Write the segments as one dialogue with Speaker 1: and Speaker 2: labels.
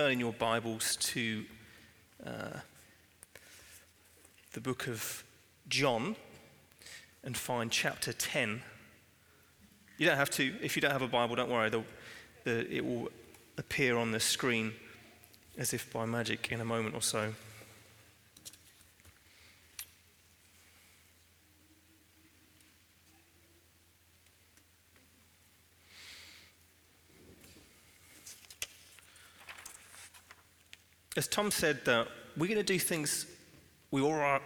Speaker 1: Turn in your Bibles to uh, the book of John and find chapter 10. You don't have to, if you don't have a Bible, don't worry, the, the, it will appear on the screen as if by magic in a moment or so. As Tom said, uh, we're going to do things, we, are,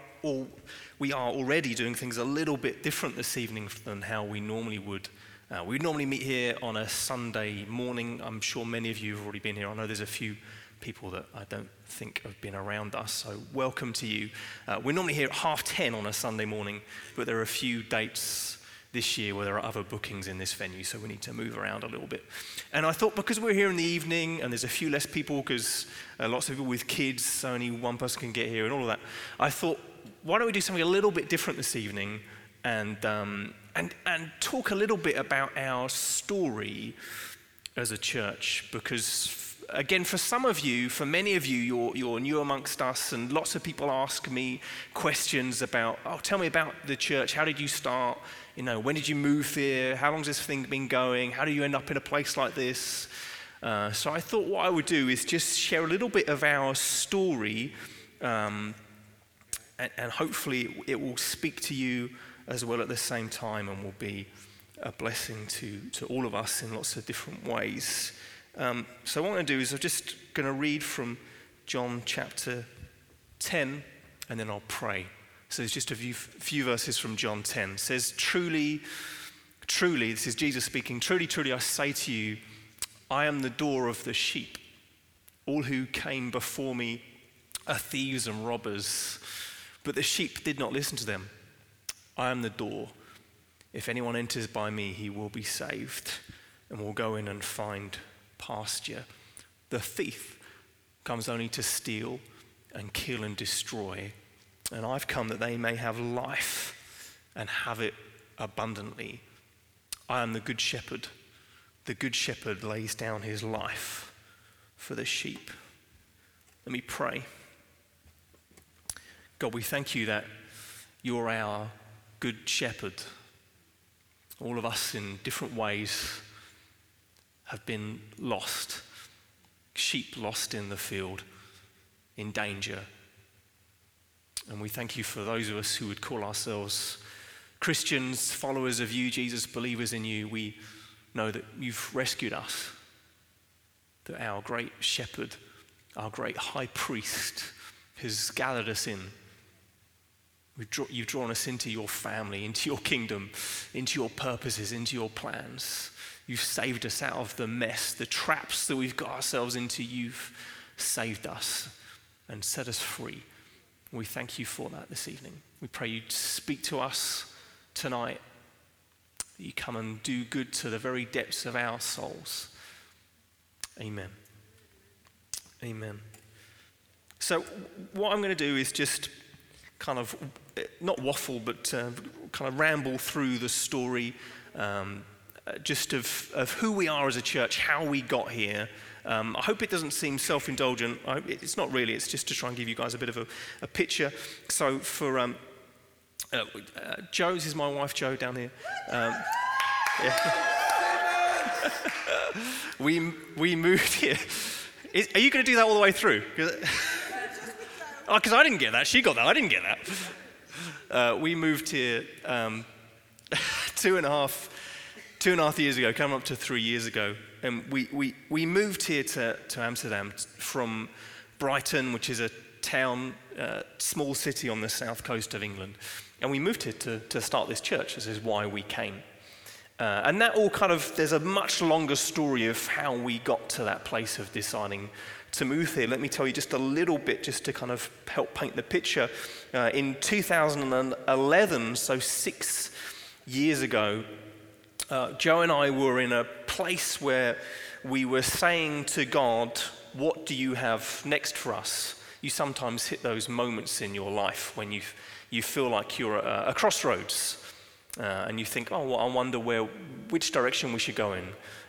Speaker 1: we are already doing things a little bit different this evening than how we normally would. Uh, we normally meet here on a Sunday morning. I'm sure many of you have already been here. I know there's a few people that I don't think have been around us, so welcome to you. Uh, we're normally here at half 10 on a Sunday morning, but there are a few dates this year where there are other bookings in this venue, so we need to move around a little bit. And I thought because we're here in the evening and there's a few less people because uh, lots of people with kids, so only one person can get here and all of that, I thought, why don't we do something a little bit different this evening and, um, and, and talk a little bit about our story as a church? Because again, for some of you, for many of you, you're, you're new amongst us, and lots of people ask me questions about, oh, tell me about the church. How did you start? You know, when did you move here? How long's this thing been going? How do you end up in a place like this? Uh, so I thought what I would do is just share a little bit of our story, um, and, and hopefully it will speak to you as well at the same time and will be a blessing to, to all of us in lots of different ways. Um, so, what I'm going to do is I'm just going to read from John chapter 10, and then I'll pray. So, there's just a few, few verses from John 10. It says, Truly, truly, this is Jesus speaking, truly, truly, I say to you, I am the door of the sheep. All who came before me are thieves and robbers, but the sheep did not listen to them. I am the door. If anyone enters by me, he will be saved and will go in and find pasture. The thief comes only to steal and kill and destroy. And I've come that they may have life and have it abundantly. I am the good shepherd. The good shepherd lays down his life for the sheep. Let me pray. God, we thank you that you're our good shepherd. All of us in different ways have been lost, sheep lost in the field, in danger. And we thank you for those of us who would call ourselves Christians, followers of you, Jesus, believers in you. We know that you've rescued us, that our great shepherd, our great high priest, has gathered us in. You've drawn us into your family, into your kingdom, into your purposes, into your plans. You've saved us out of the mess, the traps that we've got ourselves into. You've saved us and set us free. We thank you for that this evening. We pray you speak to us tonight. That you come and do good to the very depths of our souls. Amen. Amen. So, what I'm going to do is just kind of not waffle, but uh, kind of ramble through the story um, just of, of who we are as a church, how we got here. Um, I hope it doesn't seem self indulgent. It's not really, it's just to try and give you guys a bit of a, a picture. So, for um, uh, uh, Joe's is my wife, Joe, down here. Um, yeah. we, we moved here. Is, are you going to do that all the way through? Because oh, I didn't get that. She got that. I didn't get that. Uh, we moved here um, two and a half two and a half years ago, coming up to three years ago, and we, we, we moved here to, to Amsterdam from Brighton, which is a town, uh, small city on the south coast of England. And we moved here to, to start this church. This is why we came. Uh, and that all kind of, there's a much longer story of how we got to that place of deciding to move here. Let me tell you just a little bit, just to kind of help paint the picture. Uh, in 2011, so six years ago, uh, Joe and I were in a place where we were saying to God, What do you have next for us? You sometimes hit those moments in your life when you, you feel like you're at a crossroads uh, and you think, Oh, well, I wonder where, which direction we should go in.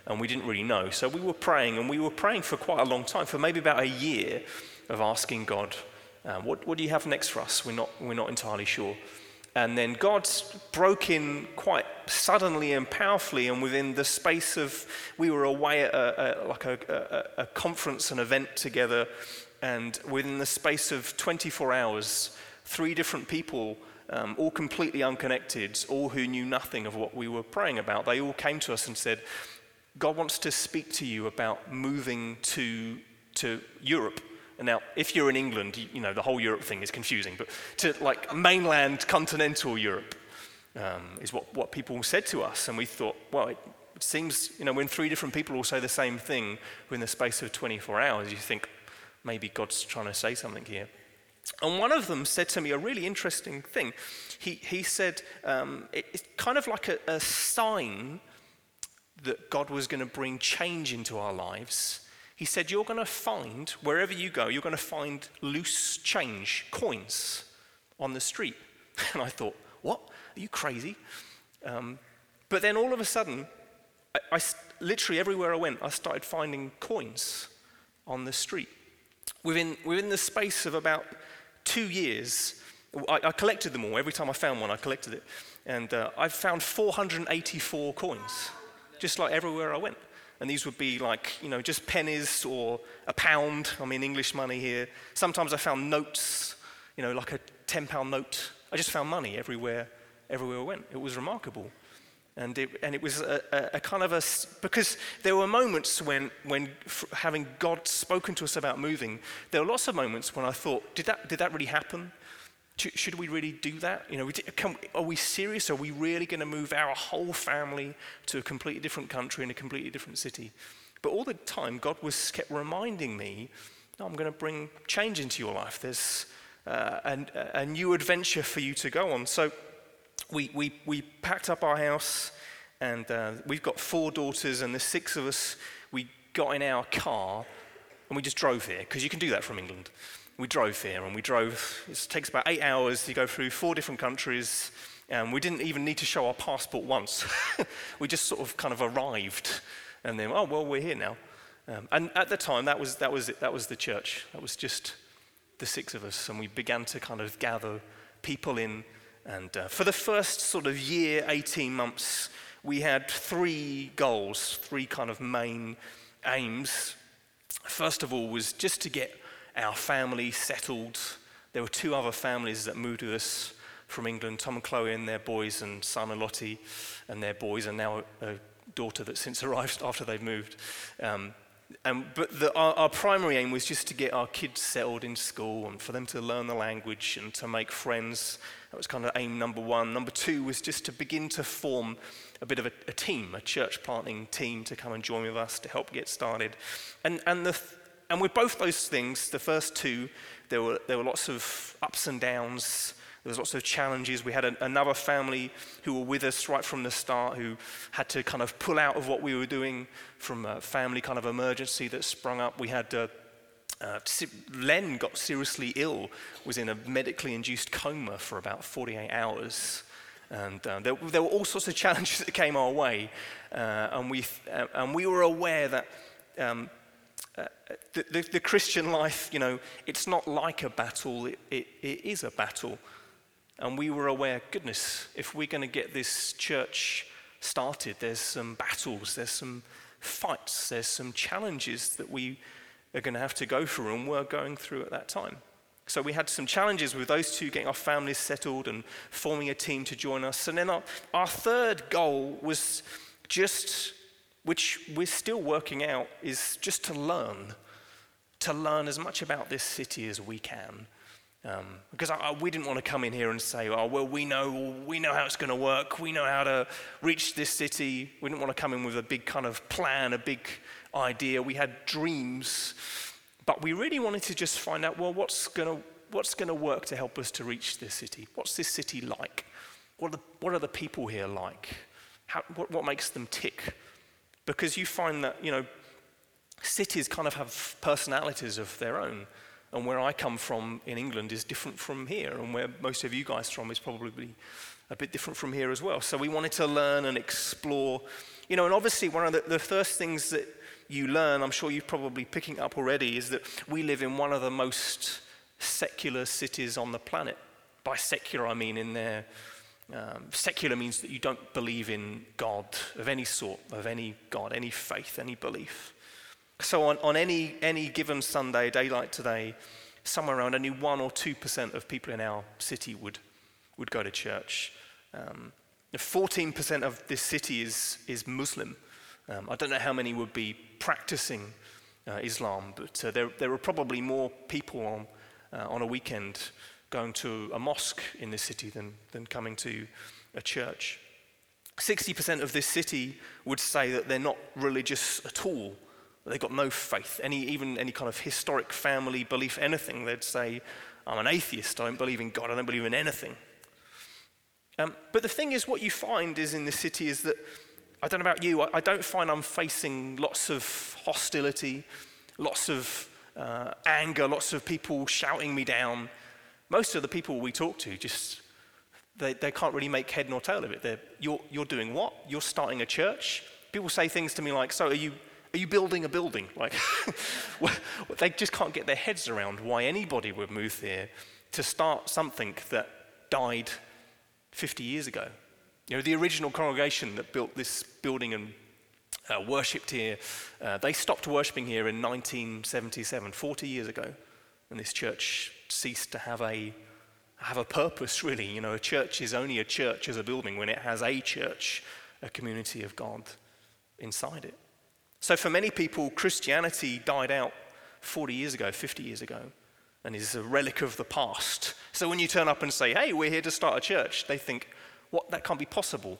Speaker 1: and we didn't really know. So we were praying, and we were praying for quite a long time, for maybe about a year of asking God, uh, what, what do you have next for us? We're not, we're not entirely sure. And then God broke in quite suddenly and powerfully, and within the space of, we were away at a, a, like a, a, a conference, an event together, and within the space of 24 hours, three different people, um, all completely unconnected, all who knew nothing of what we were praying about, they all came to us and said, God wants to speak to you about moving to, to Europe. Now, if you're in England, you, you know, the whole Europe thing is confusing, but to like mainland continental Europe um, is what, what people said to us. And we thought, well, it, it seems, you know, when three different people all say the same thing within the space of 24 hours, you think maybe God's trying to say something here. And one of them said to me a really interesting thing. He, he said, um, it, it's kind of like a, a sign that God was going to bring change into our lives, he said, You're going to find, wherever you go, you're going to find loose change, coins on the street. And I thought, What? Are you crazy? Um, but then all of a sudden, I, I, literally everywhere I went, I started finding coins on the street. Within, within the space of about two years, I, I collected them all. Every time I found one, I collected it. And uh, I found 484 coins just like everywhere I went. And these would be like, you know, just pennies or a pound. I mean, English money here. Sometimes I found notes, you know, like a 10 pound note. I just found money everywhere, everywhere I went. It was remarkable. And it, and it was a, a, a kind of a, because there were moments when, when having God spoken to us about moving, there were lots of moments when I thought, did that, did that really happen? Should we really do that? You know, can, are we serious? Are we really going to move our whole family to a completely different country in a completely different city? But all the time, God was kept reminding me, no, I'm going to bring change into your life. There's uh, a, a new adventure for you to go on. So we, we, we packed up our house, and uh, we've got four daughters, and the six of us, we got in our car, and we just drove here, because you can do that from England we drove here and we drove, it takes about eight hours to go through four different countries. And we didn't even need to show our passport once. we just sort of kind of arrived and then, oh, well, we're here now. Um, and at the time, that was, that, was it, that was the church. That was just the six of us. And we began to kind of gather people in. And uh, for the first sort of year, 18 months, we had three goals, three kind of main aims. First of all, was just to get our family settled. There were two other families that moved with us from England Tom and Chloe and their boys, and Simon and Lottie and their boys, and now a, daughter that since arrived after they've moved. Um, and, but the, our, our, primary aim was just to get our kids settled in school and for them to learn the language and to make friends. That was kind of aim number one. Number two was just to begin to form a bit of a, a team, a church planting team to come and join with us to help get started. And, and the, and with both those things, the first two, there were, there were lots of ups and downs. There was lots of challenges. We had another family who were with us right from the start who had to kind of pull out of what we were doing from a family kind of emergency that sprung up. We had uh, uh, Len got seriously ill, was in a medically induced coma for about 48 hours. And uh, there, there, were all sorts of challenges that came our way. Uh, and, we, uh, and we were aware that um, the, the, the, Christian life, you know, it's not like a battle, it, it, it is a battle. And we were aware, goodness, if we're going to get this church started, there's some battles, there's some fights, there's some challenges that we are going to have to go through and we're going through at that time. So we had some challenges with those two getting our families settled and forming a team to join us. And then our, our third goal was just which we're still working out, is just to learn, to learn as much about this city as we can. Um, because I, I, we didn't want to come in here and say, oh, well, we know, we know how it's going to work. We know how to reach this city. We didn't want to come in with a big kind of plan, a big idea. We had dreams. But we really wanted to just find out, well, what's going to, what's going to work to help us to reach this city? What's this city like? What are the, what are the people here like? How, what, what makes them tick? Because you find that, you know, cities kind of have personalities of their own. And where I come from in England is different from here. And where most of you guys from is probably a bit different from here as well. So we wanted to learn and explore You know, and obviously, one of the, the first things that you learn, I'm sure you're probably picking up already, is that we live in one of the most secular cities on the planet. By secular, I mean in their um, secular means that you don't believe in God of any sort, of any God, any faith, any belief. So on, on any, any given Sunday, a day like today, somewhere around only 1 or 2% of people in our city would, would go to church. Um, 14% of this city is, is Muslim. Um, I don't know how many would be practicing uh, Islam, but uh, there, there are probably more people on, uh, on a weekend going to a mosque in this city than, than coming to a church. 60% of this city would say that they're not religious at all. They've got no faith, any, even any kind of historic family belief, anything. They'd say, I'm an atheist, I don't believe in God, I don't believe in anything. Um, but the thing is, what you find is in this city is that, I don't know about you, I, I don't find I'm facing lots of hostility, lots of uh, anger, lots of people shouting me down. Most of the people we talk to just, they, they can't really make head nor tail of it. They're, you're, you're doing what? You're starting a church? People say things to me like, so are you, are you building a building? Like, they just can't get their heads around why anybody would move there to start something that died 50 years ago. You know, the original congregation that built this building and uh, worshipped here, uh, they stopped worshipping here in 1977, 40 years ago, and this church ceased to have a, have a purpose, really. You know, a church is only a church as a building when it has a church, a community of God inside it. So for many people, Christianity died out 40 years ago, 50 years ago, and is a relic of the past. So when you turn up and say, hey, we're here to start a church, they think, what, that can't be possible.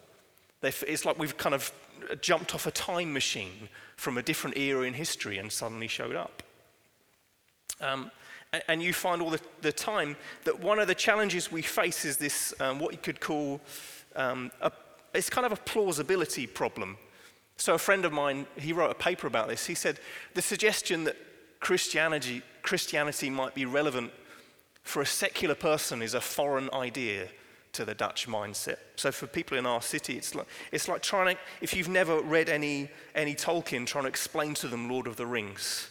Speaker 1: It's like we've kind of jumped off a time machine from a different era in history and suddenly showed up. Um, and you find all the, the, time that one of the challenges we face is this, um, what you could call, um, a, it's kind of a plausibility problem. So a friend of mine, he wrote a paper about this. He said the suggestion that Christianity, Christianity might be relevant for a secular person is a foreign idea to the Dutch mindset. So for people in our city, it's like, it's like trying to, if you've never read any, any Tolkien, trying to explain to them Lord of the Rings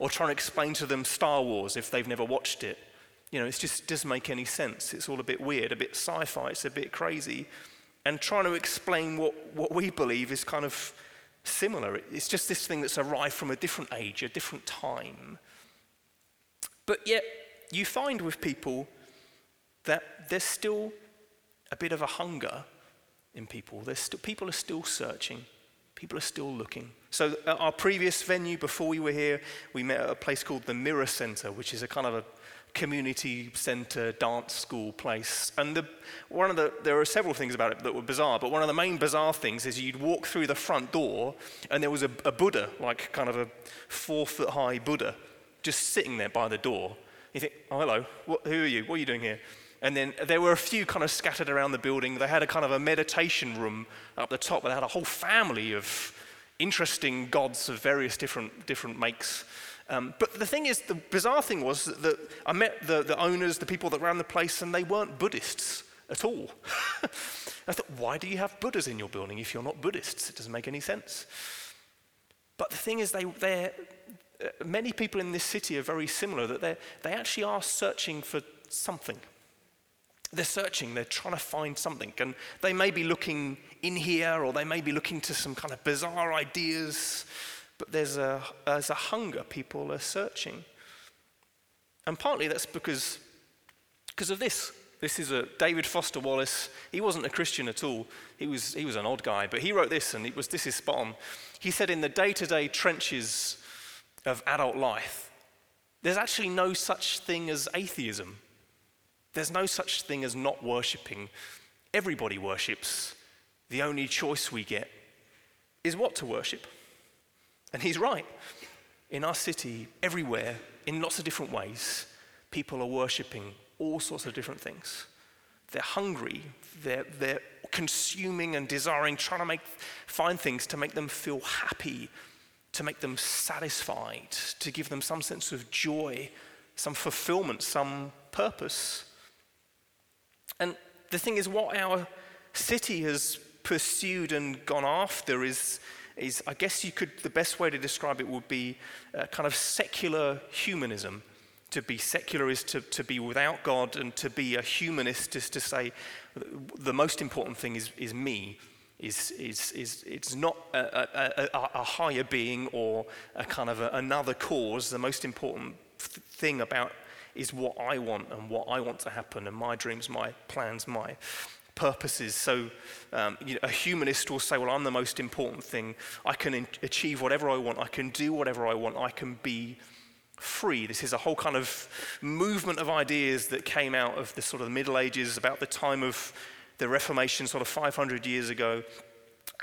Speaker 1: or trying to explain to them Star Wars if they've never watched it. You know, it just doesn't make any sense. It's all a bit weird, a bit sci fi, it's a bit crazy. And trying to explain what, what we believe is kind of similar. It's just this thing that's arrived from a different age, a different time. But yet, you find with people that there's still a bit of a hunger in people. There's people are still searching. People are still looking. So, at our previous venue, before we were here, we met at a place called the Mirror Center, which is a kind of a community center dance school place. And the, one of the, there are several things about it that were bizarre, but one of the main bizarre things is you'd walk through the front door and there was a, a Buddha, like kind of a four foot high Buddha, just sitting there by the door. You think, oh, hello, what, who are you? What are you doing here? And then there were a few kind of scattered around the building. They had a kind of a meditation room up the top, but they had a whole family of interesting gods of various different, different makes. Um, but the thing is, the bizarre thing was that I met the, the owners, the people that ran the place, and they weren't Buddhists at all. I thought, why do you have Buddhas in your building if you're not Buddhists? It doesn't make any sense. But the thing is, they, they're, uh, many people in this city are very similar, that they actually are searching for something. They're searching, they're trying to find something. And they may be looking in here or they may be looking to some kind of bizarre ideas, but there's a, there's a hunger. People are searching. And partly that's because, because of this. This is a David Foster Wallace. He wasn't a Christian at all. He was, he was an odd guy, but he wrote this, and it was, this is spot on. He said, In the day to day trenches of adult life, there's actually no such thing as atheism. There's no such thing as not worshipping. Everybody worships. The only choice we get is what to worship. And he's right. In our city, everywhere, in lots of different ways, people are worshipping all sorts of different things. They're hungry, they're, they're consuming and desiring, trying to make, find things to make them feel happy, to make them satisfied, to give them some sense of joy, some fulfillment, some purpose. And the thing is, what our city has pursued and gone after is, is I guess you could, the best way to describe it would be a kind of secular humanism. To be secular is to, to be without God, and to be a humanist is to say the most important thing is, is me. Is, is, is, it's not a, a, a, a higher being or a kind of another cause. The most important thing about is what I want and what I want to happen, and my dreams, my plans, my purposes. So, um, you know, a humanist will say, Well, I'm the most important thing. I can in- achieve whatever I want. I can do whatever I want. I can be free. This is a whole kind of movement of ideas that came out of the sort of Middle Ages, about the time of the Reformation, sort of 500 years ago.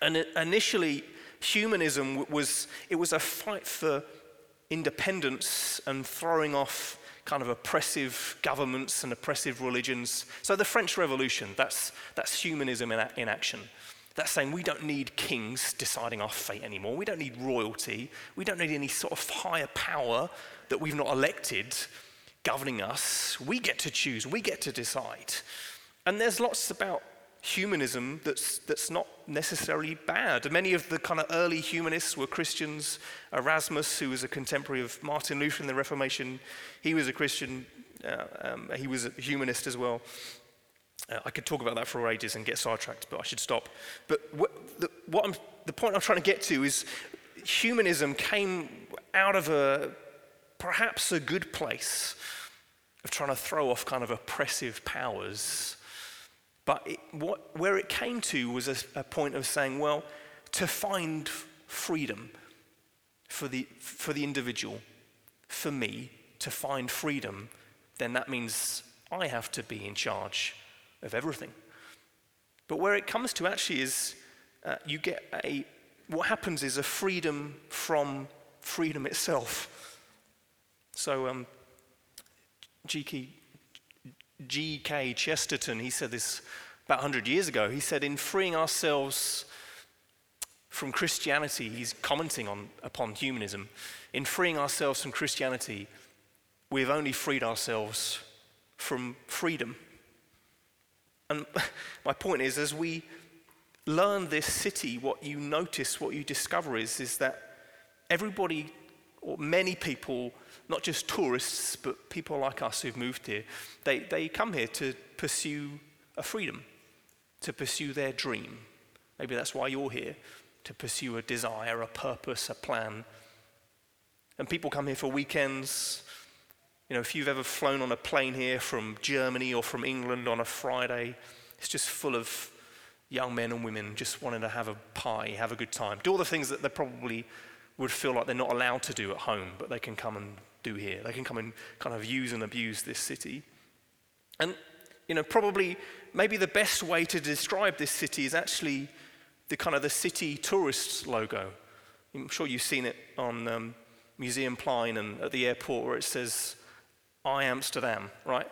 Speaker 1: And initially, humanism was it was a fight for independence and throwing off kind of oppressive governments and oppressive religions. So the French Revolution, that's, that's humanism in, in action. That's saying we don't need kings deciding our fate anymore. We don't need royalty. We don't need any sort of higher power that we've not elected governing us. We get to choose, we get to decide. And there's lots about humanism that's, that's not necessarily bad. Many of the kind of early humanists were Christians. Erasmus, who was a contemporary of Martin Luther in the Reformation, he was a Christian, uh, um, he was a humanist as well. Uh, I could talk about that for ages and get sidetracked, but I should stop. But the, what the point I'm trying to get to is humanism came out of a perhaps a good place of trying to throw off kind of oppressive powers but it, what, where it came to was a, a point of saying, well, to find freedom for the, for the individual, for me, to find freedom, then that means I have to be in charge of everything. But where it comes to actually is uh, you get a, what happens is a freedom from freedom itself. So, um, G.K. G.K. Chesterton, he said this about 100 years ago. He said, in freeing ourselves from Christianity, he's commenting on, upon humanism. In freeing ourselves from Christianity, we've only freed ourselves from freedom. And my point is, as we learn this city, what you notice, what you discover is, is that everybody, or many people, not just tourists, but people like us who've moved here, they, they come here to pursue a freedom, to pursue their dream. Maybe that's why you're here, to pursue a desire, a purpose, a plan. And people come here for weekends. You know, if you've ever flown on a plane here from Germany or from England on a Friday, it's just full of young men and women just wanting to have a pie, have a good time, do all the things that they probably would feel like they're not allowed to do at home, but they can come and do here. They can come and kind of use and abuse this city. And, you know, probably, maybe the best way to describe this city is actually the kind of the city tourists logo. I'm sure you've seen it on um, Museumplein and at the airport where it says, I Amsterdam, right?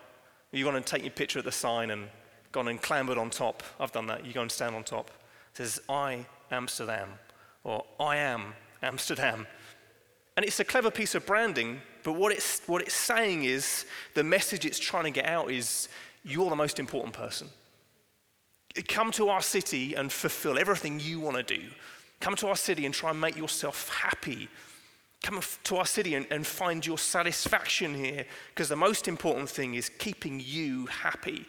Speaker 1: You're going to take your picture at the sign and gone and clambered on top. I've done that. You go and stand on top. It says, I Amsterdam, or I am Amsterdam. And it's a clever piece of branding, but what it's, what it's saying is the message it's trying to get out is you're the most important person. Come to our city and fulfill everything you want to do. Come to our city and try and make yourself happy. Come to our city and, and find your satisfaction here, because the most important thing is keeping you happy.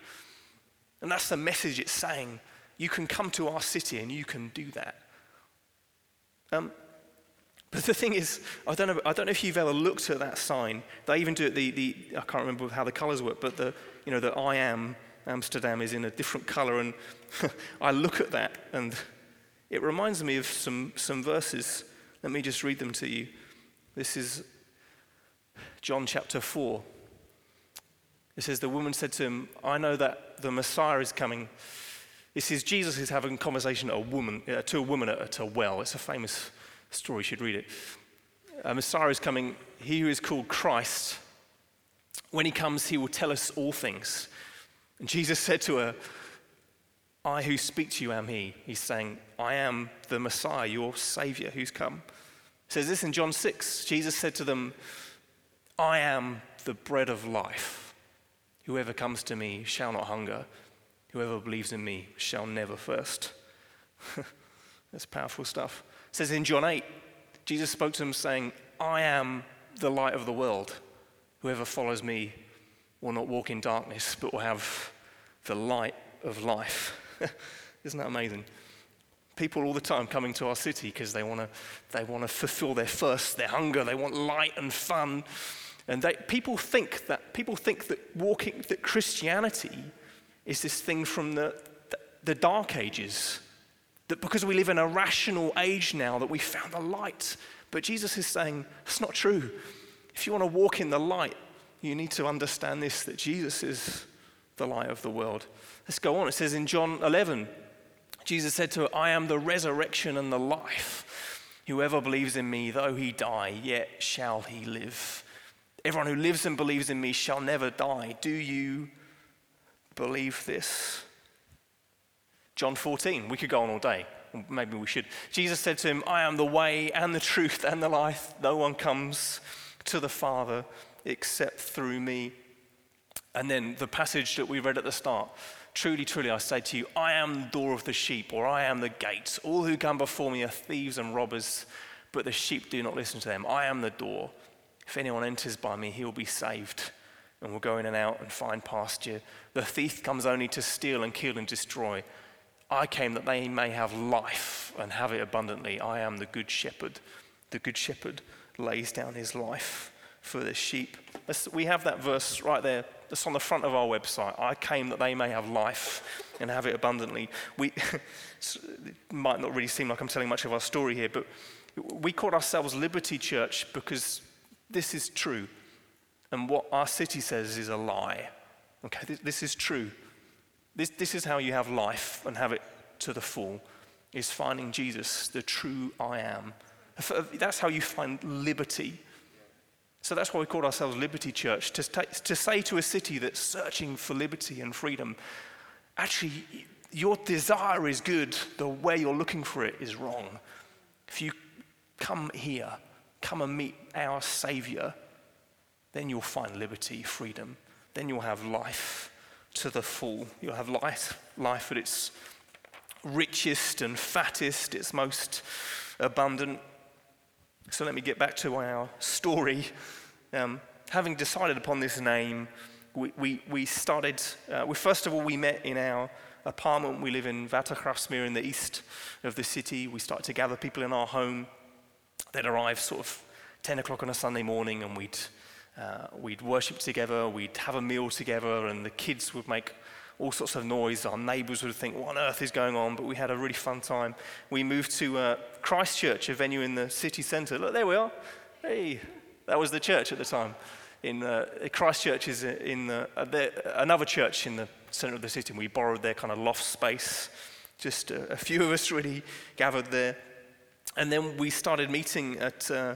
Speaker 1: And that's the message it's saying. You can come to our city and you can do that. Um, but the thing is, I don't, know, I don't know if you've ever looked at that sign. They even do it, the, the, I can't remember how the colors work, but the, you know, the I am Amsterdam is in a different color. And I look at that and it reminds me of some, some verses. Let me just read them to you. This is John chapter 4. It says, The woman said to him, I know that the Messiah is coming. This is Jesus is having a conversation a woman, uh, to a woman at, at a well. It's a famous story, you should read it. A Messiah is coming, he who is called Christ. When he comes, he will tell us all things. And Jesus said to her, I who speak to you am he. He's saying, I am the Messiah, your Savior who's come. Says this in John 6. Jesus said to them, I am the bread of life. Whoever comes to me shall not hunger. Whoever believes in me shall never thirst. That's powerful stuff. It says in John 8, Jesus spoke to them saying, I am the light of the world. Whoever follows me will not walk in darkness, but will have the light of life. Isn't that amazing? People all the time coming to our city because they want to they want to fulfill their thirst, their hunger. They want light and fun, and they, people think that people think that walking that Christianity is this thing from the, the, the dark ages. That because we live in a rational age now, that we found the light. But Jesus is saying it's not true. If you want to walk in the light, you need to understand this that Jesus is the light of the world. Let's go on. It says in John 11, Jesus said to her, I am the resurrection and the life. Whoever believes in me, though he die, yet shall he live. Everyone who lives and believes in me shall never die. Do you believe this? John 14, we could go on all day. Maybe we should. Jesus said to him, I am the way and the truth and the life. No one comes to the Father except through me. And then the passage that we read at the start Truly, truly, I say to you, I am the door of the sheep, or I am the gate. All who come before me are thieves and robbers, but the sheep do not listen to them. I am the door. If anyone enters by me, he will be saved and will go in and out and find pasture. The thief comes only to steal and kill and destroy. I came that they may have life and have it abundantly. I am the good shepherd. The good shepherd lays down his life for the sheep. We have that verse right there. That's on the front of our website. I came that they may have life and have it abundantly. We, it might not really seem like I'm telling much of our story here, but we called ourselves Liberty Church because this is true. And what our city says is a lie. Okay, this, this is true. This, this is how you have life and have it to the full, is finding Jesus, the true I am. Uh, that's how you find liberty so that's why we call ourselves Liberty Church, to, to say to a city that's searching for liberty and freedom, actually, your desire is good, the way you're looking for it is wrong. If you come here, come and meet our Savior, then you'll find liberty, freedom. Then you'll have life to the full. You'll have life, life at its richest and fattest, its most abundant. So let me get back to our story. Um, having decided upon this name, we, we, we started, uh, we, first of all, we met in our apartment. We live in Watergraafsmeer in the east of the city. We started to gather people in our home. They'd arrive sort of 10 o'clock on a Sunday morning and we'd, uh, we'd worship together, we'd have a meal together, and the kids would make all sorts of noise. Our neighbours would think, what on earth is going on? But we had a really fun time. We moved to uh, Christchurch, a venue in the city centre. Look, there we are. Hey, that was the church at the time. In uh, Christchurch is in uh, there, another church in the centre of the city. We borrowed their kind of loft space. Just a, a few of us really gathered there. And then we started meeting at, uh,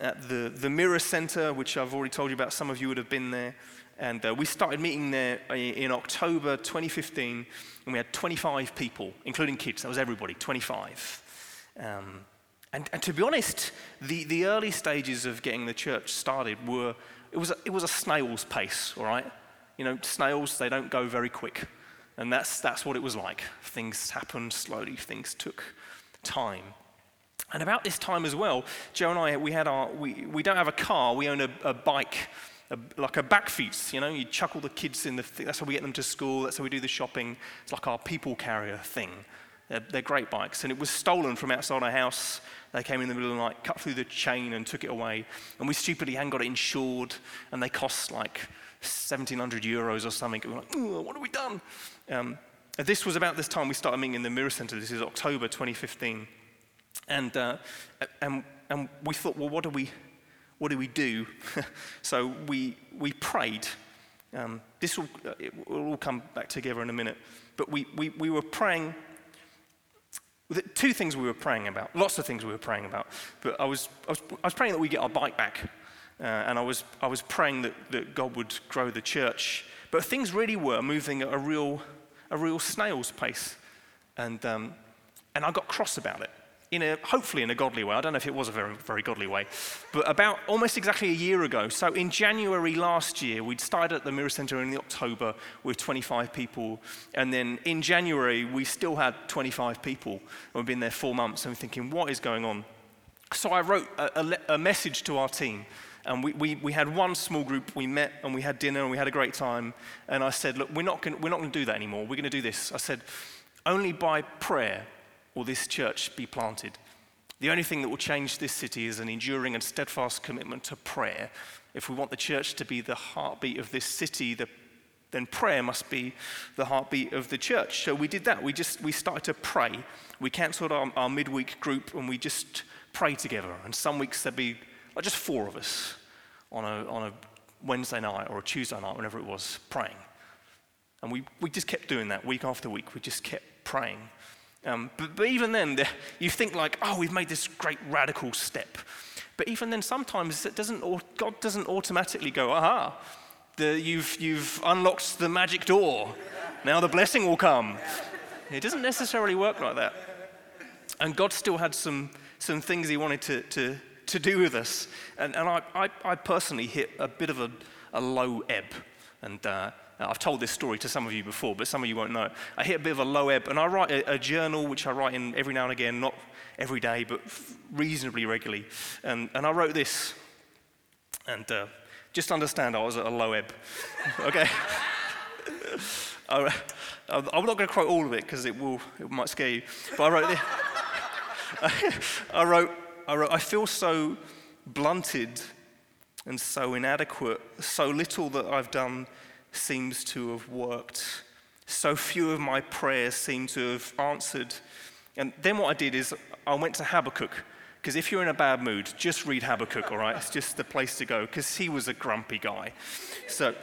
Speaker 1: at the, the Mirror Centre, which I've already told you about. Some of you would have been there. And uh, we started meeting there in October 2015, and we had 25 people, including kids. That was everybody, 25. Um, and, and, to be honest, the, the early stages of getting the church started were, it was, a, it was a snail's pace, all right? You know, snails, they don't go very quick. And that's, that's what it was like. Things happened slowly, things took time. And about this time as well, Joe and I, we, had our, we, we don't have a car, we own a, a bike a, like a back bakfiets, you know, you chuck all the kids in the, that's how we get them to school, that's how we do the shopping. It's like our people carrier thing. They're, they're great bikes. And it was stolen from outside our house. They came in the middle of the night, cut through the chain and took it away. And we stupidly hadn't got it insured, and they cost like 1,700 euros or something. we're like, what have we done? Um, this was about this time we started meeting in the Mirror Centre. This is October 2015. And, uh, and, and we thought, well, what do we, what do we do? so we, we prayed. Um, this will, will all come back together in a minute. But we, we, we were praying. Two things we were praying about, lots of things we were praying about. But I was, I was, I was praying that we get our bike back. Uh, and I was, I was praying that, that God would grow the church. But things really were moving at a real, a real snail's pace. And, um, and I got cross about it. In a, hopefully in a godly way. I don't know if it was a very, very godly way, but about almost exactly a year ago. So in January last year, we'd started at the Mirror Centre in the October with 25 people. And then in January, we still had 25 people. And we've been there four months and we're thinking, what is going on? So I wrote a, a, a message to our team. And we, we, we had one small group, we met and we had dinner and we had a great time. And I said, Look, we're not going to do that anymore. We're going to do this. I said, Only by prayer will this church be planted. The only thing that will change this city is an enduring and steadfast commitment to prayer. If we want the church to be the heartbeat of this city, the, then prayer must be the heartbeat of the church. So we did that. We just we started to pray. We cancelled our, our midweek group and we just prayed together. And some weeks there'd be like just four of us on a, on a Wednesday night or a Tuesday night, whenever it was, praying. And we, we just kept doing that week after week. We just kept praying. Um, but, but, even then, the, you think like, oh, we've made this great radical step. But even then, sometimes it doesn't, God doesn't automatically go, aha, the, you've, you've unlocked the magic door. Now the blessing will come. It doesn't necessarily work like that. And God still had some, some things He wanted to, to, to do with us. And, and I, I, I personally hit a bit of a, a low ebb. And uh, I've told this story to some of you before, but some of you won't know. I hit a bit of a low ebb, and I write a, a journal, which I write in every now and again, not every day, but reasonably regularly. And, and I wrote this, and uh, just understand I was at a low ebb. okay? I, am not going to quote all of it because it will it might scare you. But I wrote this. I wrote, I wrote, I feel so blunted and so inadequate, so little that I've done seems to have worked. So few of my prayers seem to have answered. And then what I did is I went to Habakkuk, because if you're in a bad mood, just read Habakkuk, all right? It's just the place to go, because he was a grumpy guy. So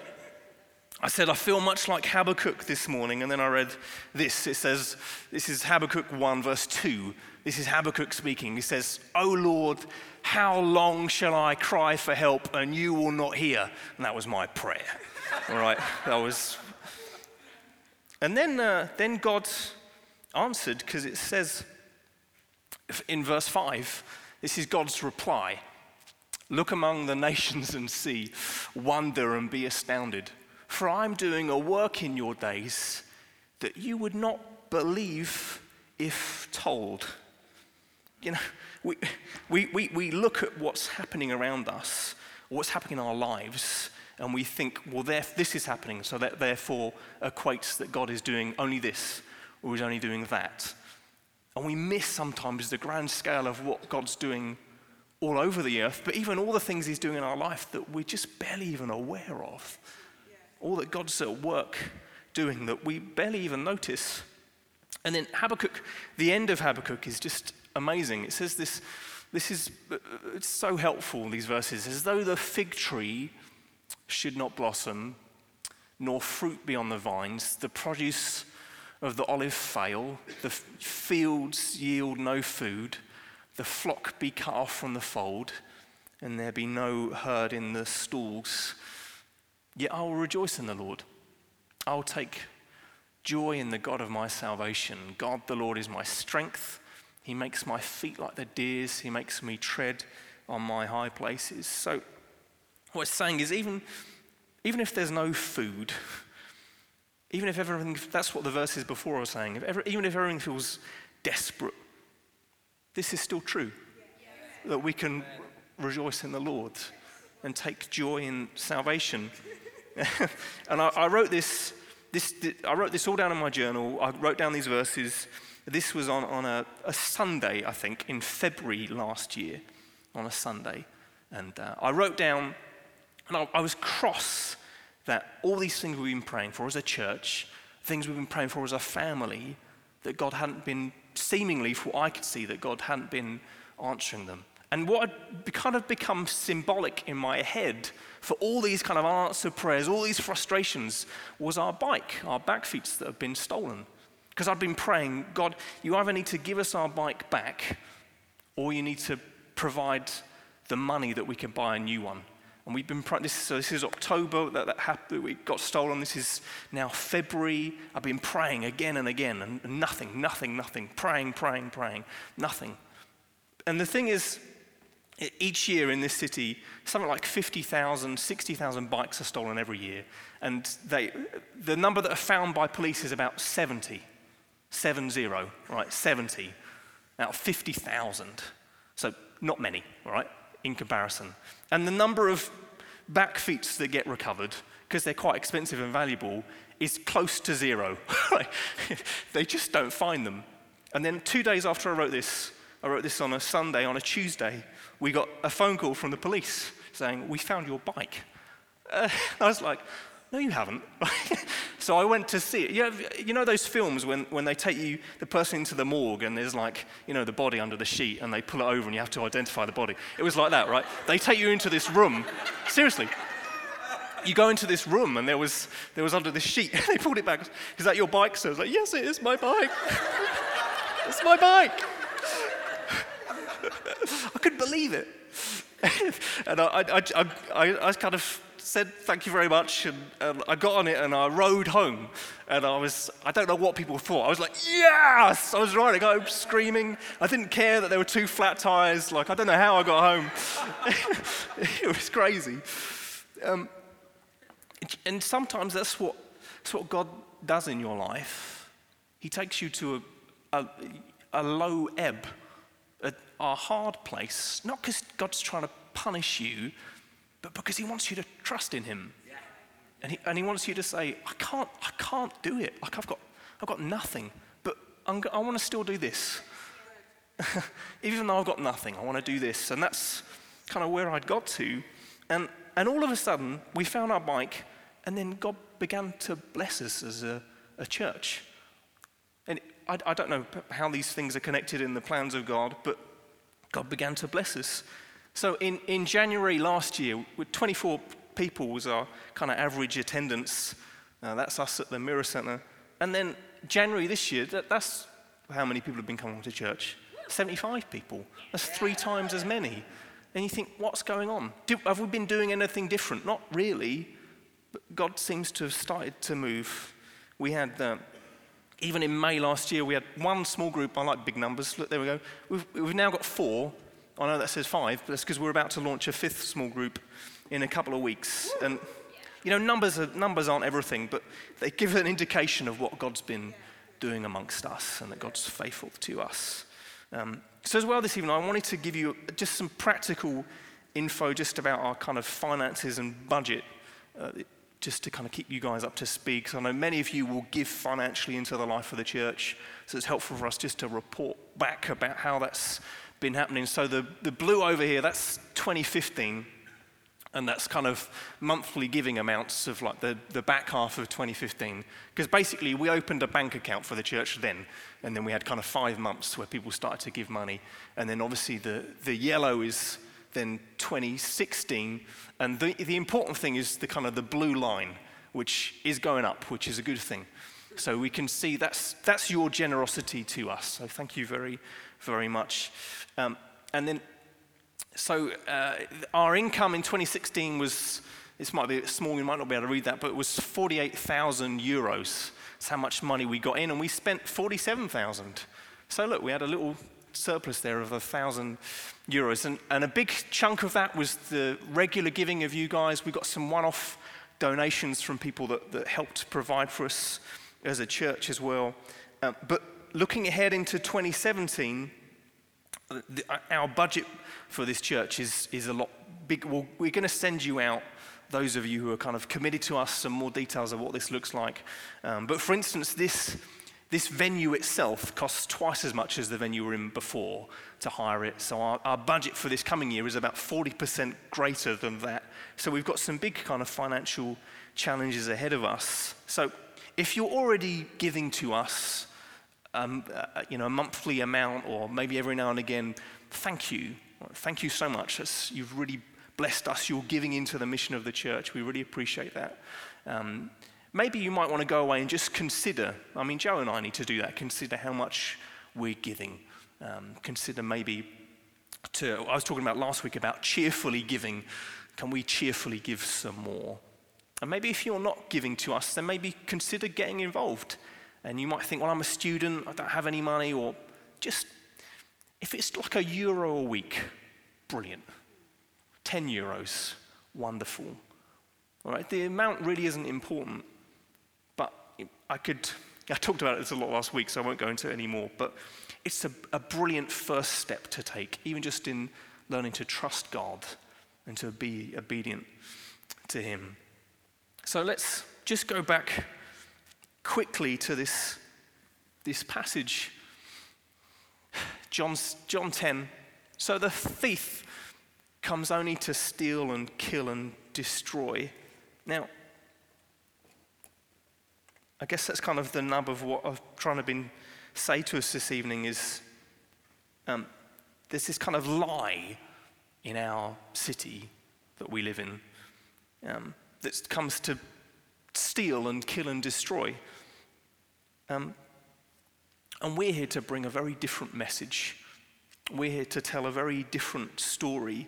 Speaker 1: I said, I feel much like Habakkuk this morning. And then I read this. It says, this is Habakkuk 1, verse 2. This is Habakkuk speaking. He says, Oh Lord, how long shall I cry for help and you will not hear? And that was my prayer. All right, that was. And then, uh, then God answered because it says in verse 5, this is God's reply Look among the nations and see, wonder and be astounded. For I'm doing a work in your days that you would not believe if told. You know, we, we, we, we look at what's happening around us, what's happening in our lives, and we think, well, this is happening, so that therefore equates that God is doing only this or is only doing that. And we miss sometimes the grand scale of what God's doing all over the earth, but even all the things He's doing in our life that we're just barely even aware of. All that God's at work doing that we barely even notice. And then Habakkuk, the end of Habakkuk is just amazing. It says this, this is uh, it's so helpful, these verses, as though the fig tree should not blossom, nor fruit be on the vines, the produce of the olive fail, the fields yield no food, the flock be cut off from the fold, and there be no herd in the stalls. Yet I will rejoice in the Lord. I will take joy in the God of my salvation. God the Lord is my strength. He makes my feet like the deer's, He makes me tread on my high places. So what it's saying is, even, even if there's no food, even if everything, that's what the verses before were saying, if even if everything feels desperate, this is still true. That we can rejoice in the Lord and take joy in salvation. and I, I, wrote this, this, I wrote this all down in my journal. I wrote down these verses. This was on, on a, a Sunday, I think, in February last year, on a Sunday. And uh, I wrote down and I, I was cross that all these things we've been praying for as a church, things we've been praying for as a family, that God hadn't been, seemingly, for what I could see, that God hadn't been answering them. And what had kind of become symbolic in my head for all these kind of answered prayers, all these frustrations, was our bike, our bakfiets that have been stolen. Because I'd been praying, God, you either need to give us our bike back, or you need to provide the money that we can buy a new one. And we've been, this, so this is October that, that happened, we got stolen. This is now February. I've been praying again and again, and nothing, nothing, nothing. Praying, praying, praying, nothing. and the thing is, each year in this city, something like 50,000, 60,000 bikes are stolen every year. And they, the number that are found by police is about 70. 70, right? 70 out of 50,000. So not many, right, in comparison. And the number of bakfiets that get recovered, because they're quite expensive and valuable, is close to zero. they just don't find them. And then two days after I wrote this, I wrote this on a Sunday, on a Tuesday, we got a phone call from the police saying, We found your bike. Uh, I was like, No, you haven't. so I went to see it. You know, you know those films when, when they take you, the person into the morgue and there's like, you know, the body under the sheet and they pull it over and you have to identify the body? It was like that, right? They take you into this room. Seriously. You go into this room and there was, there was under the sheet. they pulled it back. Is that your bike? So I was like, Yes, it is my bike. it's my bike. I couldn't believe it. and I, I, I, I, I kind of said thank you very much, and, and, I got on it and I rode home. And I was, I don't know what people thought. I was like, yes! I was riding home screaming. I didn't care that there were two flat tires. Like, I don't know how I got home. it was crazy. Um, and sometimes that's what, that's what God does in your life. He takes you to a, a, a low ebb a hard place, not because God's trying to punish you, but because He wants you to trust in Him. And he, and he wants you to say, I can't, I can't do it. Like I've got, I've got nothing, but I'm, i want to still do this. Even though I've got nothing, I want to do this. And that's kind of where I'd got to. And, and all of a sudden, we found our bike, and then God began to bless us as a, a church. And I, I don't know how these things are connected in the plans of God, but God began to bless us. So in, in January last year, with 24 people was our kind of average attendance. Uh, that's us at the Mirror Centre. And then January this year, that, that's how many people have been coming to church. 75 people. That's three times as many. And you think, what's going on? Do, have we been doing anything different? Not really. But God seems to have started to move. We had uh, even in May last year, we had one small group. I like big numbers. Look, there we go. We've, we've now got four. I know that says five, but that's because we're about to launch a fifth small group in a couple of weeks. And, you know, numbers, are, numbers aren't everything, but they give an indication of what God's been doing amongst us and that God's faithful to us. Um, so, as well, this evening, I wanted to give you just some practical info just about our kind of finances and budget. Uh, just to kind of keep you guys up to speed, because I know many of you will give financially into the life of the church. So it's helpful for us just to report back about how that's been happening. So the, the blue over here, that's 2015. And that's kind of monthly giving amounts of like the, the back half of 2015. Because basically, we opened a bank account for the church then, and then we had kind of five months where people started to give money. And then obviously, the, the yellow is then 2016. And the, the important thing is the kind of the blue line, which is going up, which is a good thing. So we can see that's, that's your generosity to us. So thank you very, very much. Um, and then, so uh, our income in 2016 was, this might be small, you might not be able to read that, but it was 48,000 euros. That's how much money we got in, and we spent 47,000. So look, we had a little surplus there of a thousand euros. And, and a big chunk of that was the regular giving of you guys. We got some one off donations from people that, that helped provide for us as a church as well. Uh, but looking ahead into 2017, the, our budget for this church is, is a lot big. Well, we're going to send you out those of you who are kind of committed to us some more details of what this looks like. Um, but for instance, this this venue itself costs twice as much as the venue we are in before to hire it. So our, our budget for this coming year is about 40% greater than that. So we've got some big kind of financial challenges ahead of us. So if you're already giving to us, um, uh, you know, a monthly amount or maybe every now and again, thank you. Thank you so much. you've really blessed us. You're giving into the mission of the church. We really appreciate that. Um, maybe you might want to go away and just consider. I mean, Joe and I need to do that. Consider how much we're giving. Um, consider maybe to, I was talking about last week about cheerfully giving. Can we cheerfully give some more? And maybe if you're not giving to us, then maybe consider getting involved. And you might think, well, I'm a student, I don't have any money, or just If it's like a euro a week, brilliant. 10 euros, wonderful. All right, the amount really isn't important, but I could, I talked about this a lot last week, so I won't go into it anymore, but it's a, a brilliant first step to take, even just in learning to trust God and to be obedient to Him. So let's just go back quickly to this, this passage, John's, John 10. So the thief comes only to steal and kill and destroy. Now, I guess that's kind of the nub of what I'm trying to been, say to us this evening is um, there's this kind of lie in our city that we live in um, that comes to steal and kill and destroy. Um, and we're here to bring a very different message. We're here to tell a very different story.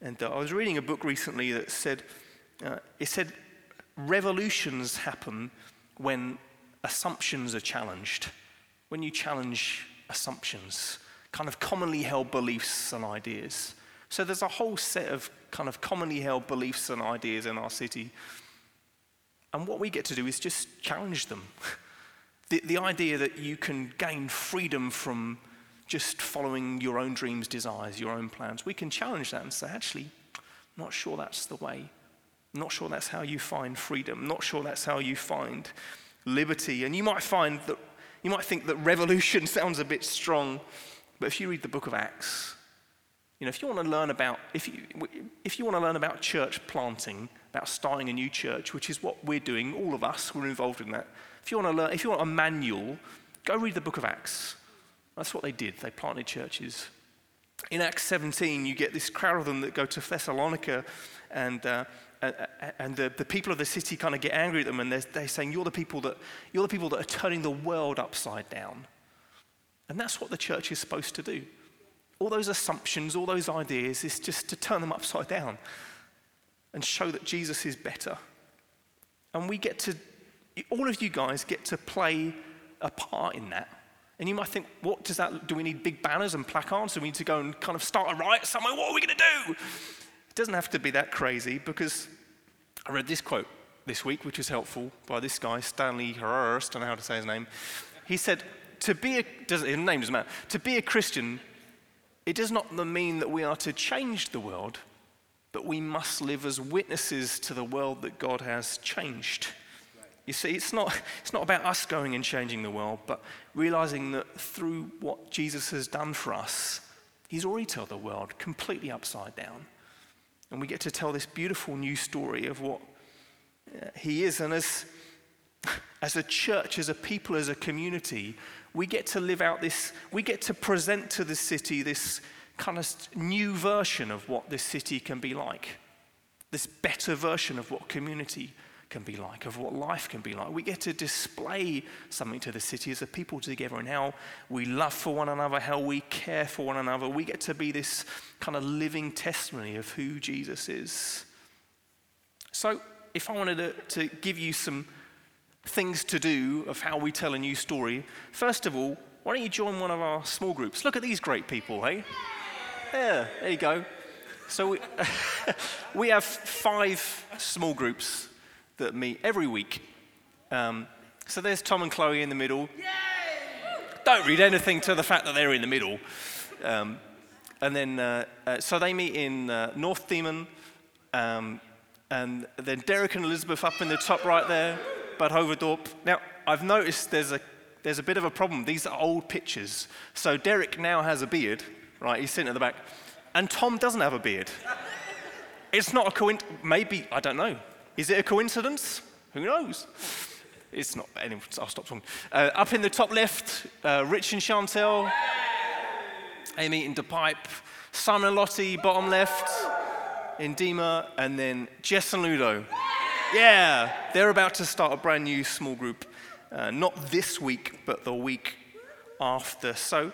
Speaker 1: And uh, I was reading a book recently that said, uh, it said, revolutions happen when assumptions are challenged. When you challenge assumptions, kind of commonly held beliefs and ideas. So there's a whole set of kind of commonly held beliefs and ideas in our city. And what we get to do is just challenge them. the, the idea that you can gain freedom from just following your own dreams, desires, your own plans, we can challenge that and say, actually, not sure that's the way. Not sure that's how you find freedom. Not sure that's how you find liberty. And you might find that, you might think that revolution sounds a bit strong, but if you read the book of Acts, you know, if you want to learn about, if you, if you want to learn about church planting, about starting a new church, which is what we're doing, all of us, we're involved in that. If you want to learn, if you want a manual, go read the book of Acts. That's what they did. They planted churches. In Acts 17, you get this crowd of them that go to Thessalonica, and, uh, and the, the people of the city kind of get angry at them, and they're, they're saying, you're the, people that, you're the people that are turning the world upside down. And that's what the church is supposed to do all those assumptions, all those ideas, is just to turn them upside down and show that Jesus is better. And we get to, all of you guys get to play a part in that. And you might think, what does that, do we need big banners and placards? Do we need to go and kind of start a riot somewhere? What are we going to do? It doesn't have to be that crazy because I read this quote this week, which was helpful by this guy, Stanley Hurst, I don't know how to say his name. He said, to be a, does, his name doesn't matter, to be a Christian it does not mean that we are to change the world, but we must live as witnesses to the world that God has changed. You see, it's not, it's not about us going and changing the world, but realizing that through what Jesus has done for us, He's already turned the world completely upside down. And we get to tell this beautiful new story of what uh, He is. And as, as a church, as a people, as a community, we get to live out this, we get to present to the city this kind of new version of what this city can be like, this better version of what community can be like, of what life can be like. We get to display something to the city as a people together and how we love for one another, how we care for one another. We get to be this kind of living testimony of who Jesus is. So, if I wanted to, to give you some things to do of how we tell a new story, first of all, why don't you join one of our small groups? Look at these great people, hey? Yeah, there you go. So we, we have five small groups that meet every week. Um, so there's Tom and Chloe in the middle. Yay! Don't read anything to the fact that they're in the middle. Um, and then, uh, uh, so they meet in uh, North Diemen, um, and then Derek and Elizabeth up in the top right there. Badhoevedorp. Now, I've noticed there's a, there's a bit of a problem. These are old pictures. So Derek now has a beard, right? He's sitting at the back. And Tom doesn't have a beard. It's not a coincidence. Maybe, I don't know. Is it a coincidence? Who knows? It's not. Anyway, I'll stop talking. Uh, up in the top left, uh, Rich and Chantel, Amy and DePipe, Simon and Lottie, bottom left, Indima, and then Jess and Ludo. Yeah, they're about to start a brand new small group, uh, not this week, but the week after. So,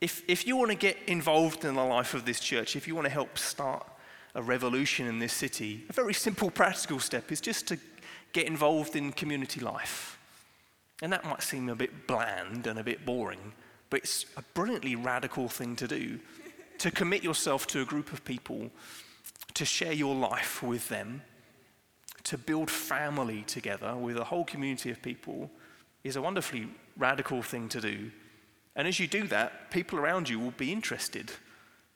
Speaker 1: if, if you want to get involved in the life of this church, if you want to help start a revolution in this city, a very simple, practical step is just to get involved in community life. And that might seem a bit bland and a bit boring, but it's a brilliantly radical thing to do to commit yourself to a group of people, to share your life with them, to build family together with a whole community of people is a wonderfully radical thing to do. And as you do that, people around you will be interested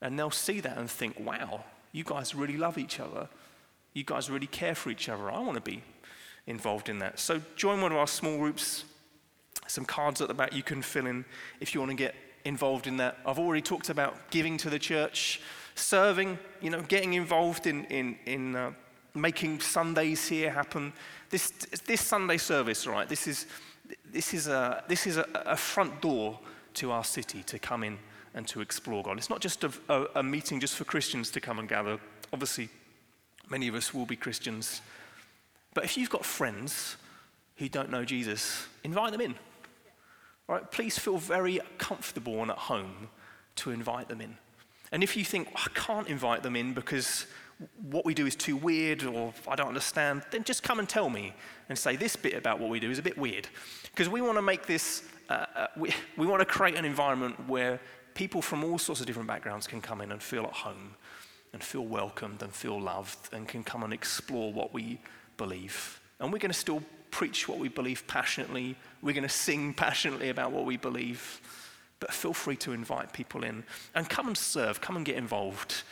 Speaker 1: and they'll see that and think, wow, you guys really love each other. You guys really care for each other. I want to be involved in that. So join one of our small groups. Some cards at the back you can fill in if you want to get involved in that. I've already talked about giving to the church, serving, you know, getting involved in, in, in uh, making Sundays here happen. This, this Sunday service, right, this is, this is, a, this is a, a front door to our city to come in and to explore God. It's not just a, a, a meeting just for Christians to come and gather. Obviously, many of us will be Christians. But if you've got friends who don't know Jesus, invite them in. All right, please feel very comfortable and at home to invite them in. And if you think, I can't invite them in because what we do is too weird or I don't understand, then just come and tell me and say this bit about what we do is a bit weird. Because we want to make this, uh, we, we want to create an environment where people from all sorts of different backgrounds can come in and feel at home and feel welcomed and feel loved and can come and explore what we believe. And we're going to still preach what we believe passionately. We're going to sing passionately about what we believe. But feel free to invite people in and come and serve, come and get involved.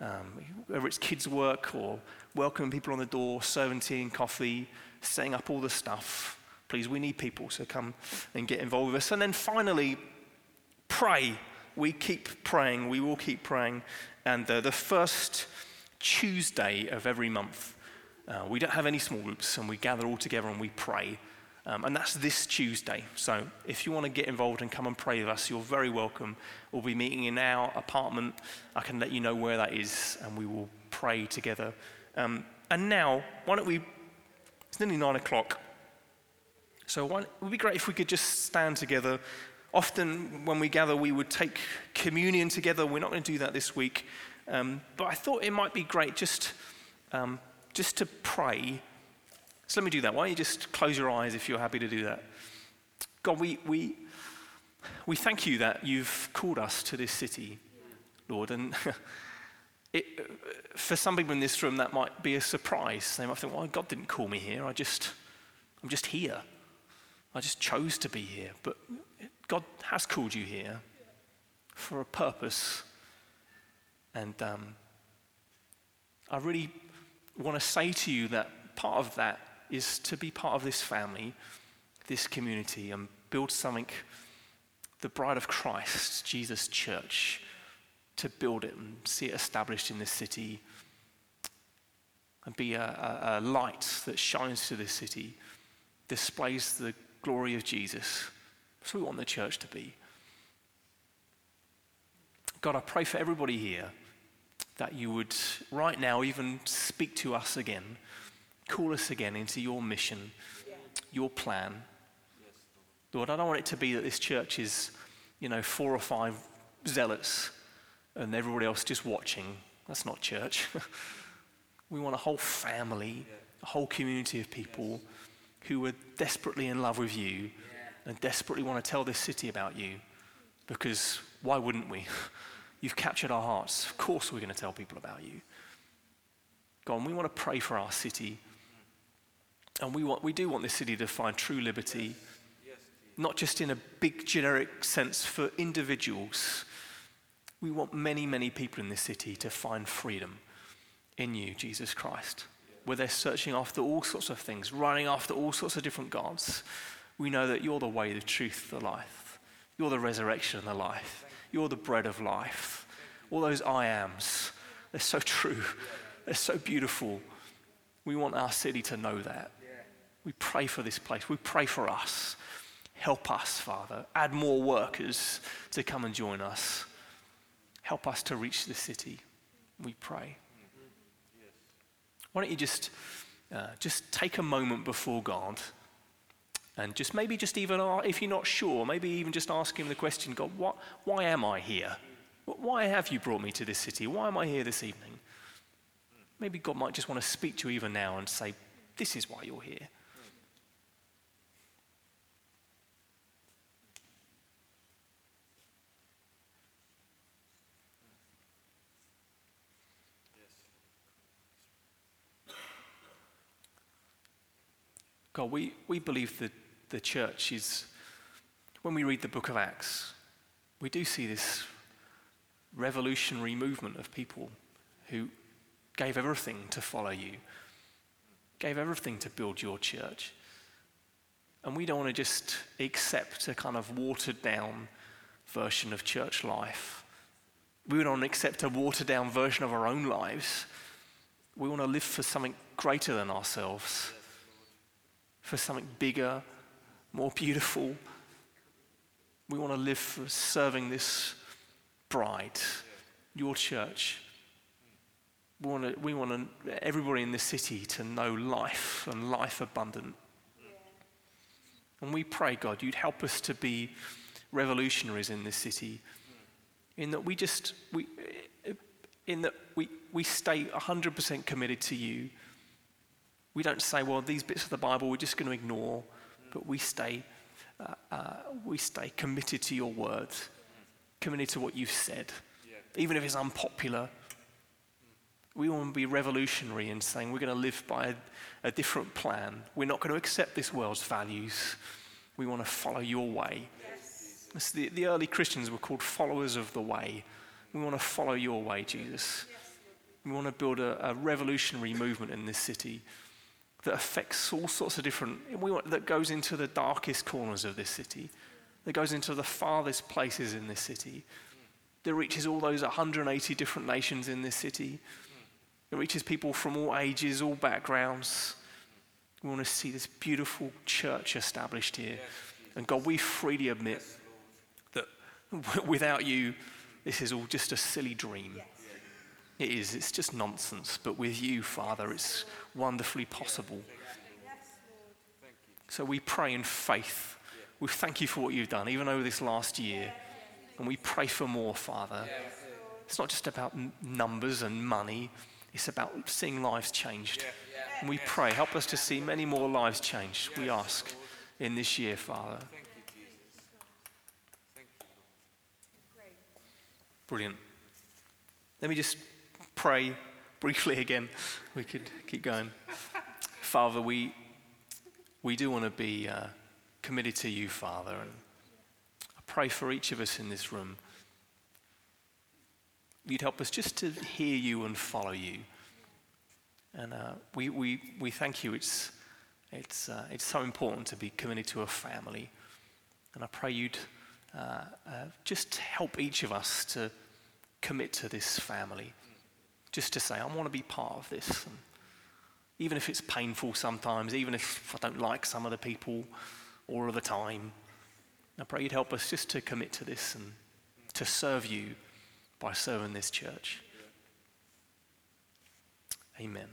Speaker 1: Um, whether it's kids' work or welcoming people on the door, serving tea and coffee, setting up all the stuff. Please, we need people, so come and get involved with us. And then finally, pray we keep praying, we will keep praying. And uh, the first Tuesday of every month, uh, we don't have any small groups and we gather all together and we pray. Um, and that's this Tuesday. So if you want to get involved and come and pray with us, you're very welcome. We'll be meeting in our apartment. I can let you know where that is and we will pray together. Um, and now, why don't we? It's nearly nine o'clock. So why, it would be great if we could just stand together Often, when we gather, we would take communion together. We're not going to do that this week. Um, but I thought it might be great just, um, just to pray. So let me do that. Why don't you just close your eyes if you're happy to do that? God, we, we, we thank you that you've called us to this city, Lord. And it, for some people in this room, that might be a surprise. They might think, well, God didn't call me here. I just, I'm just here. I just chose to be here. But God has called you here for a purpose. And um, I really want to say to you that part of that is to be part of this family, this community, and build something, the bride of Christ, Jesus Church, to build it and see it established in this city and be a, a, a light that shines to this city, displays the glory of Jesus. That's what we want the church to be. God, I pray for everybody here that you would right now even speak to us again, call us again into your mission, yeah. your plan. Yes, Lord. Lord, I don't want it to be that this church is, you know, four or five zealots and everybody else just watching. That's not church. we want a whole family, yeah. a whole community of people yes. Who are desperately in love with you and desperately want to tell this city about you because why wouldn't we? You've captured our hearts. Of course, we're going to tell people about you. God, we want to pray for our city. And we, want, we do want this city to find true liberty, not just in a big generic sense for individuals. We want many, many people in this city to find freedom in you, Jesus Christ, where they're searching after all sorts of things, running after all sorts of different gods we know that you're the way, the truth, the life. You're the resurrection and the life. You're the bread of life. All those I ams, they're so true. They're so beautiful. We want our city to know that. We pray for this place. We pray for us. Help us, Father. Add more workers to come and join us. Help us to reach the city. We pray. Why don't you just, uh, just take a moment before God? And just maybe just even, if you're not sure, maybe even just ask him the question God, what, why am I here? Why have you brought me to this city? Why am I here this evening? Maybe God might just want to speak to you even now and say, This is why you're here. God, we, we believe that the church is, when we read the book of Acts, we do see this revolutionary movement of people who gave everything to follow you, gave everything to build your church. And we don't want to just accept a kind of watered down version of church life. We don't want to accept a watered down version of our own lives. We want to live for something greater than ourselves, for something bigger, more beautiful. We want to live for serving this bride, your church. We want, to, we want to, everybody in the city to know life and life abundant. And we pray, God, you'd help us to be revolutionaries in this city, in that we just, we, in that we, we stay 100% committed to you. We don't say, well, these bits of the Bible we're just going to ignore, but we stay, uh, uh, we stay committed to your word, committed to what you've said. Even if it's unpopular, we want to be revolutionary in saying we're going to live by a, a different plan. We're not going to accept this world's values. We want to follow your way. Yes. The, the, early Christians were called followers of the way. We want to follow your way, Jesus. Yes. We want to build a, a, revolutionary movement in this city that affects all sorts of different, we want, that goes into the darkest corners of this city, that goes into the farthest places in this city, that reaches all those 180 different nations in this city it reaches people from all ages, all backgrounds. We want to see this beautiful church established here. And God, we freely admit that without you, this is all just a silly dream. It is, it's just nonsense. But with you, Father, it's wonderfully possible. So we pray in faith. We thank you for what you've done, even over this last year. And we pray for more, Father. It's not just about numbers and money, it's about seeing lives changed. And we pray, help us to see many more lives changed, we ask in this year, Father. Brilliant. Let me just pray briefly again. We could keep going. Father, we, we do want to be uh, committed to you, Father. And I pray for each of us in this room you'd help us just to hear you and follow you. And uh, we, we, we thank you. It's, it's, uh, it's so important to be committed to a family. And I pray you'd uh, uh just help each of us to commit to this family. Just to say, I want to be part of this. And even if it's painful sometimes, even if I don't like some of the people all of the time, I pray you'd help us just to commit to this and to serve you by serving this church. Amen.